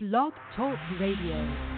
Blog Talk Radio.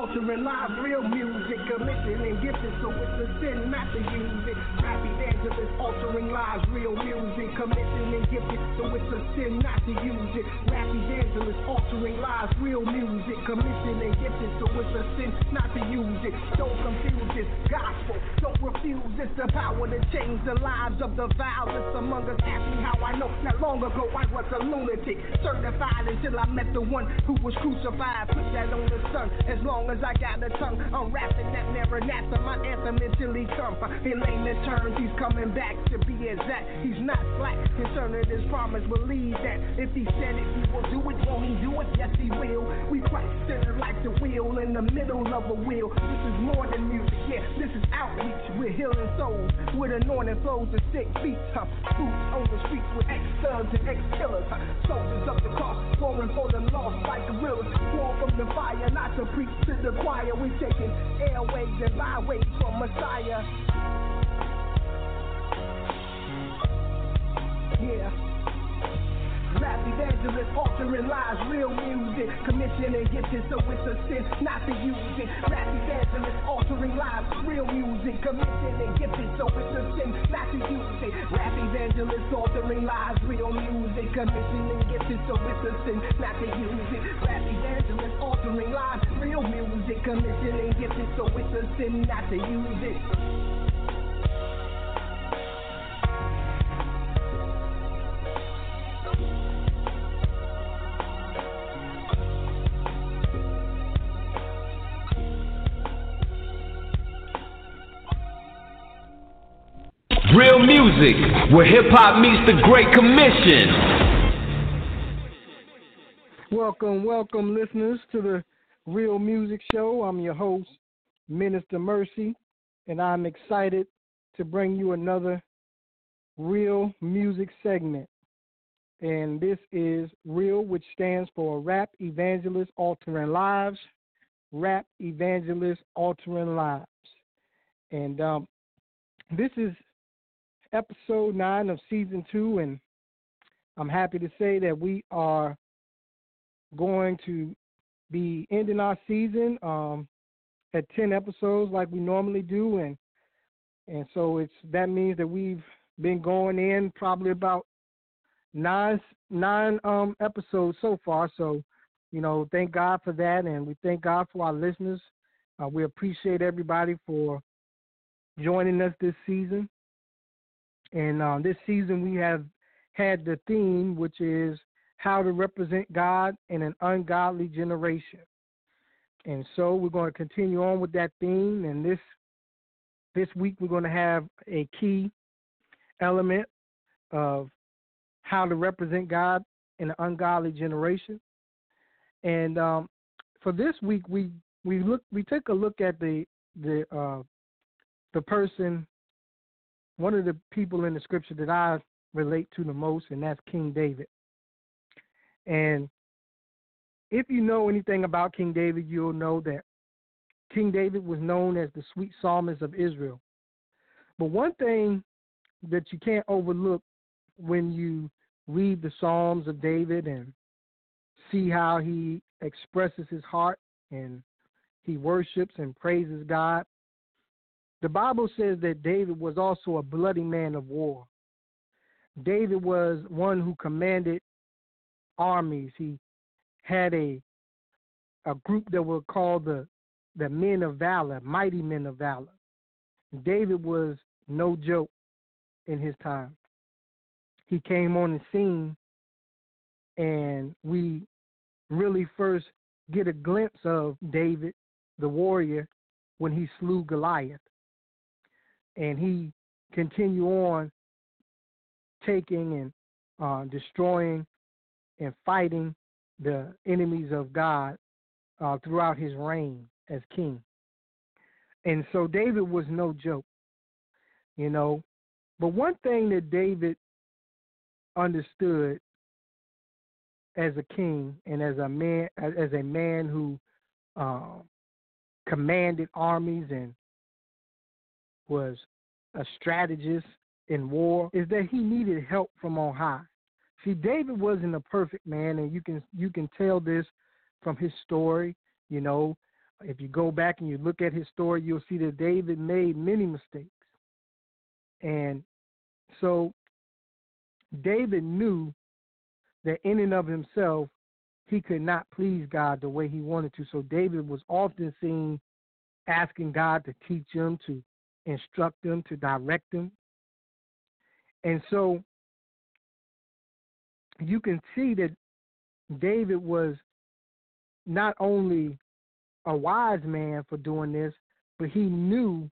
Altering lives, real music, commissioned and gifted, so it's a sin not to use it. Rap evangelist, altering lives, real music, commissioned and gifted, so it's a sin not to use it. Rap evangelist, altering lives, real music, commissioned and gifted, so it's a sin not to use it. Don't confuse this gospel, don't refuse it. The power to change the lives of the vilest among us. Ask me how I know. Not long ago I was a lunatic, certified until I met the one who was crucified. Put that on the sun as long as I got a tongue. I'm rapping that Maranatha, my anthem until he comes. In layman terms, he's coming back to be exact. He's not slack concerning his promise. Believe that if he said it, he will do it. Won't he do it? Yes, he will. We Christ the wheel in the middle of a wheel. This is more than music, yeah. This is outreach. We're healing souls with anointing flows and sick feet. Huh? Boots on the streets with ex thugs and ex killers. Huh? Soldiers up the cross, roaring for the lost like gorillas. War from the fire, not to preach to the choir. We're taking airways and byways from Messiah. Yeah. Rap evangelist, altering lives, real music. Commission and gifted, so it's a sin not to use it. Rap evangelist, altering lives, real music. Commission and gifted, so it's a sin not to use it. Rap evangelist, altering lives, real music. Commission and gifted, so it's a sin not to use it. Rap evangelist, altering lives, real music. Commission and gifted, so it's a sin not to use it. Real music, where hip hop meets the Great Commission. Welcome, welcome, listeners, to the Real Music Show. I'm your host, Minister Mercy, and I'm excited to bring you another Real Music segment. And this is Real, which stands for Rap Evangelist Altering Lives. Rap Evangelist Altering Lives. And um, this is episode nine of season two, and I'm happy to say that we are going to be ending our season um, at 10 episodes like we normally do, and and so it's that means that we've been going in probably about nine nine um, episodes so far. So, you know, thank God for that, and we thank God for our listeners. Uh, we appreciate everybody for joining us this season. And uh, this season we have had the theme, which is how to represent God in an ungodly generation. And so we're going to continue on with that theme. And this this week we're going to have a key element of how to represent God in an ungodly generation. And um, for this week, we we look we took a look at the the uh, the person one of the people in the scripture that I relate to the most, and that's King David. And if you know anything about King David, you'll know that King David was known as the sweet psalmist of Israel. But one thing that you can't overlook when you read the Psalms of David and see how he expresses his heart and he worships and praises God the Bible says that David was also a bloody man of war. David was one who commanded armies. He had a a group that were called the the men of valor, mighty men of valor. David was no joke in his time. He came on the scene and we really first get a glimpse of David, the warrior, when he slew Goliath and he continue on taking and uh, destroying and fighting the enemies of God uh, throughout his reign as king. And so David was no joke, you know. But one thing that David understood as a king and as a man, as a man who uh, commanded armies and was a strategist in war is that he needed help from on high. See, David wasn't a perfect man, and you can you can tell this from his story. You know, if you go back and you look at his story, you'll see that David made many mistakes. And so David knew that in and of himself, he could not please God the way he wanted to. So David was often seen asking God to teach him, to instruct them, to direct them. And so you can see that David was not only a wise man for doing this, but he knew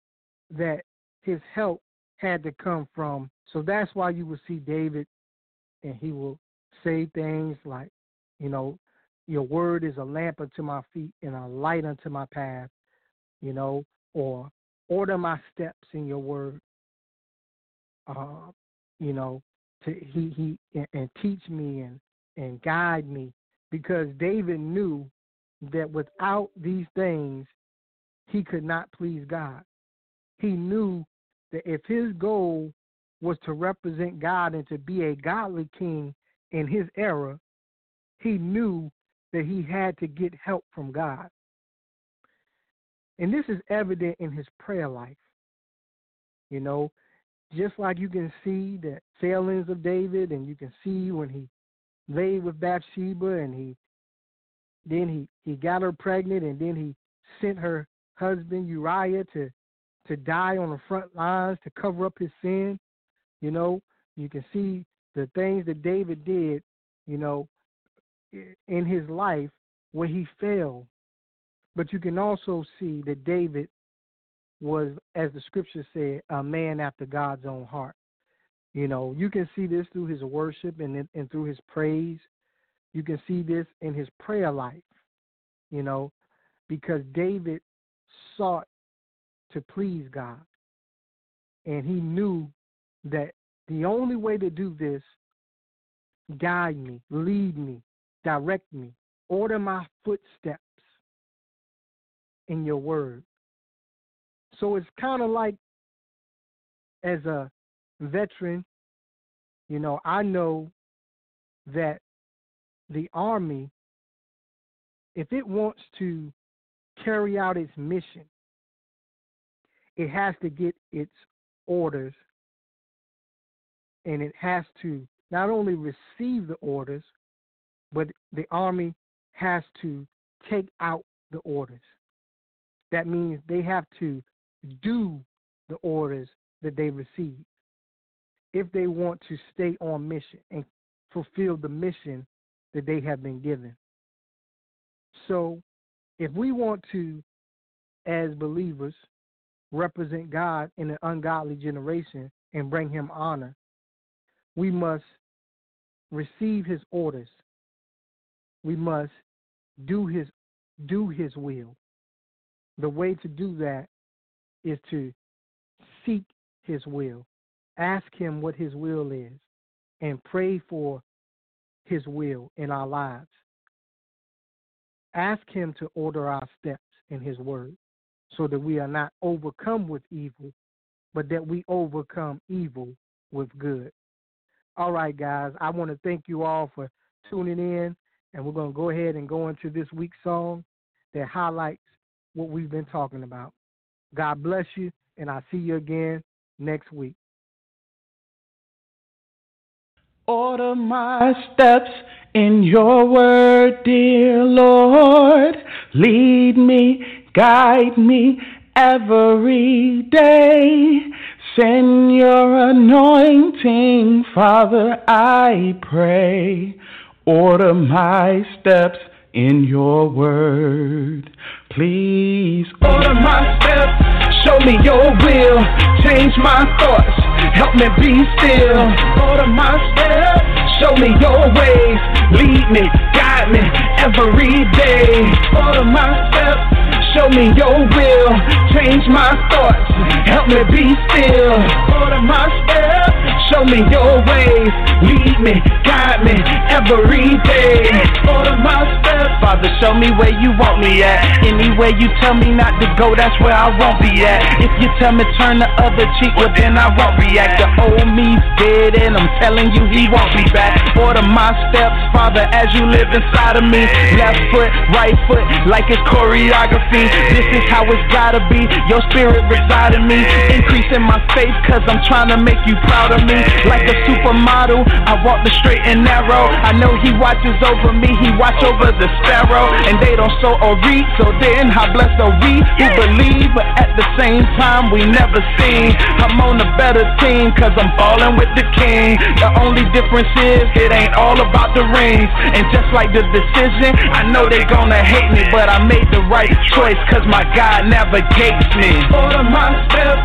that his help had to come from. So that's why you will see David, and he will say things like, you know, your word is a lamp unto my feet and a light unto my path, you know, or order my steps in your word. Uh, you know, to he he and, and teach me and and guide me because David knew that without these things he could not please God. He knew that if his goal was to represent God and to be a godly king in his era, he knew that he had to get help from God. And this is evident in his prayer life. You know, just like you can see the failings of David, and you can see when he lay with Bathsheba and he then he, he got her pregnant and then he sent her husband Uriah to to die on the front lines to cover up his sin. You know, you can see the things that David did, you know, in his life where he failed. But you can also see that David was, as the scripture said, a man after God's own heart. You know, you can see this through his worship and, and through his praise. You can see this in his prayer life, you know, because David sought to please God. And he knew that the only way to do this, guide me, lead me, direct me, order my footsteps in your word. So it's kind of like as a veteran, you know, I know that the Army, if it wants to carry out its mission, it has to get its orders and it has to not only receive the orders, but the Army has to take out the orders. That means they have to do the orders that they receive if they want to stay on mission and fulfill the mission that they have been given. So, if we want to, as believers, represent God in an ungodly generation and bring him honor, we must receive his orders. We must do his do his will. The way to do that is to seek his will. Ask him what his will is and pray for his will in our lives. Ask him to order our steps in his word so that we are not overcome with evil, but that we overcome evil with good. All right, guys, I want to thank you all for tuning in, and we're going to go ahead and go into this week's song that highlights what we've been talking about. God bless you, and I'll see you again next week. Order my steps in your word, dear Lord. Lead me, guide me every day. Send your anointing, Father, I pray. Order my steps in your word. Please order my steps, show me your will, change my thoughts, help me be still. Order my steps, show me your ways, lead me, guide me every day. Order my steps. Show me your will, change my thoughts, help me be still. Order my steps, show me your ways. Lead me, guide me every day. Order my steps, Father, show me where you want me at. Anywhere you tell me not to go, that's where I won't be at. If you tell me turn the other cheek, well then I won't react. The old me's dead and I'm telling you he won't be back. Order my steps, Father, as you live inside of me. Left foot, right foot, like it's choreography. This is how it's gotta be. Your spirit reside in me. Increasing my faith, cause I'm trying to make you proud of me. Like a supermodel, I walk the straight and narrow. I know he watches over me, he watch over the sparrow. And they don't sow or reap, so then how blessed are we who believe, but at the same time we never seen. I'm on a better team, cause I'm falling with the king. The only difference is it ain't all about the rings. And just like the decision, I know they gonna hate me, but I made the right choice, cause my God navigates me. Order my steps,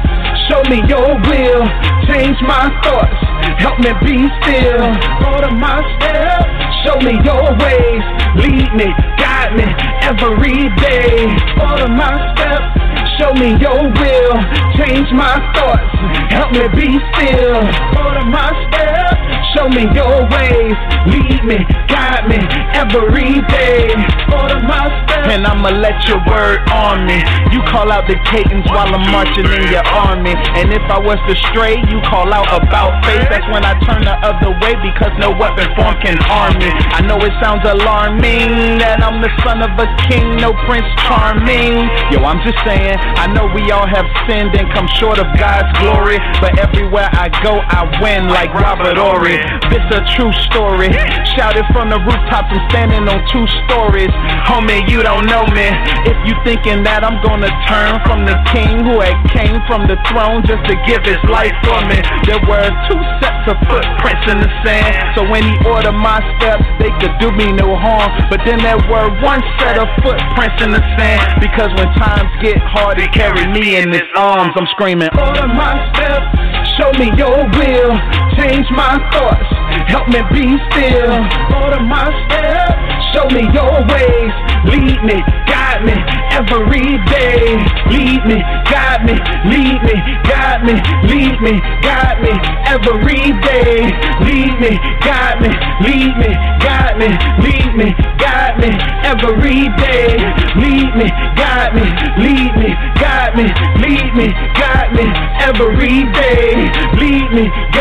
show me your will, change my thoughts, help me be still. Order my steps, show me your ways, lead me, guide me every day. Order my steps, show me your will, change my thoughts, help me be still. Order my steps, show me your ways, lead me, guide me every day. And I'ma let your word on me. You call out the cadence while I'm marching in your army. And if I was to stray, you call out about faith. That's when I turn the other way because no weapon form can harm me. I know it sounds alarming that I'm the son of a king, no prince charming. Yo, I'm just saying, I know we all have sinned and come short of God's glory. But everywhere I go, I win like Robert Horry. This a true story. Shouted from the rooftops, I'm standing on two stories. Homie, you don't know me. If you thinking that I'm gonna turn from the king who had came from the throne just to give his life for me. There were two sets of footprints in the sand. So when he ordered my steps, they could do me no harm. But then there were one set of footprints in the sand. Because when times get hard, he carried me in his arms. I'm screaming, Order my steps, show me your will, change my thoughts, help me be still. Order my steps, show me your ways, lead me, guide me every day. Lead me, guide me, lead me, guide me, lead me, guide me every day. Lead me, guide me, lead me, guide me, lead me, guide me every day. Lead me, guide me, lead me, guide me, lead me, guide me every day. Lead me, guide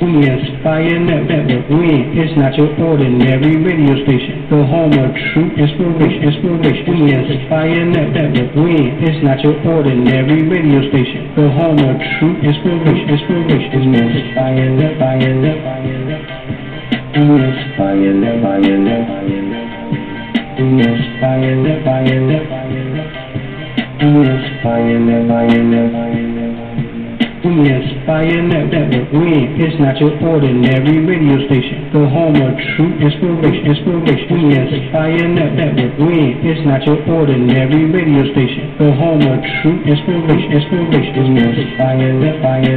We inspire network. We it's not your ordinary radio station. The home of true inspiration. Inspiration. We inspire network. We it's not your ordinary radio station. The home of true inspiration. Inspiration. We inspire network. We inspire network. We inspire network. We inspire network. We inspire network. We it's not your ordinary radio station. The home of true inspiration. Inspiration. We inspire network. We it's not your ordinary radio station. The home of true inspiration. Inspiration. We inspire network. We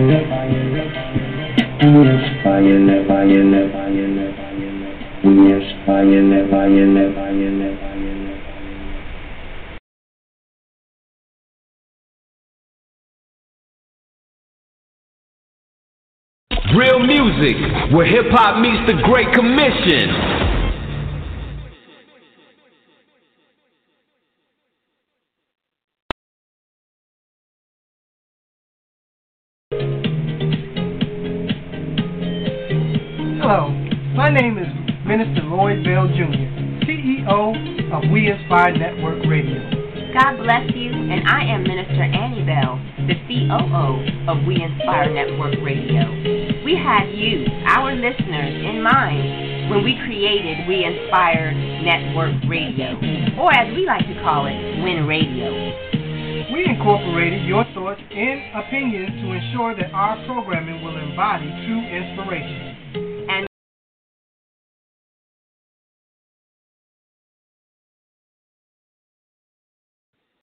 inspire network. We inspire network. Real music, where hip hop meets the Great Commission. The COO of We Inspire Network Radio. We had you, our listeners, in mind when we created We Inspire Network Radio, or as we like to call it, Win Radio. We incorporated your thoughts and opinions to ensure that our programming will embody true inspiration.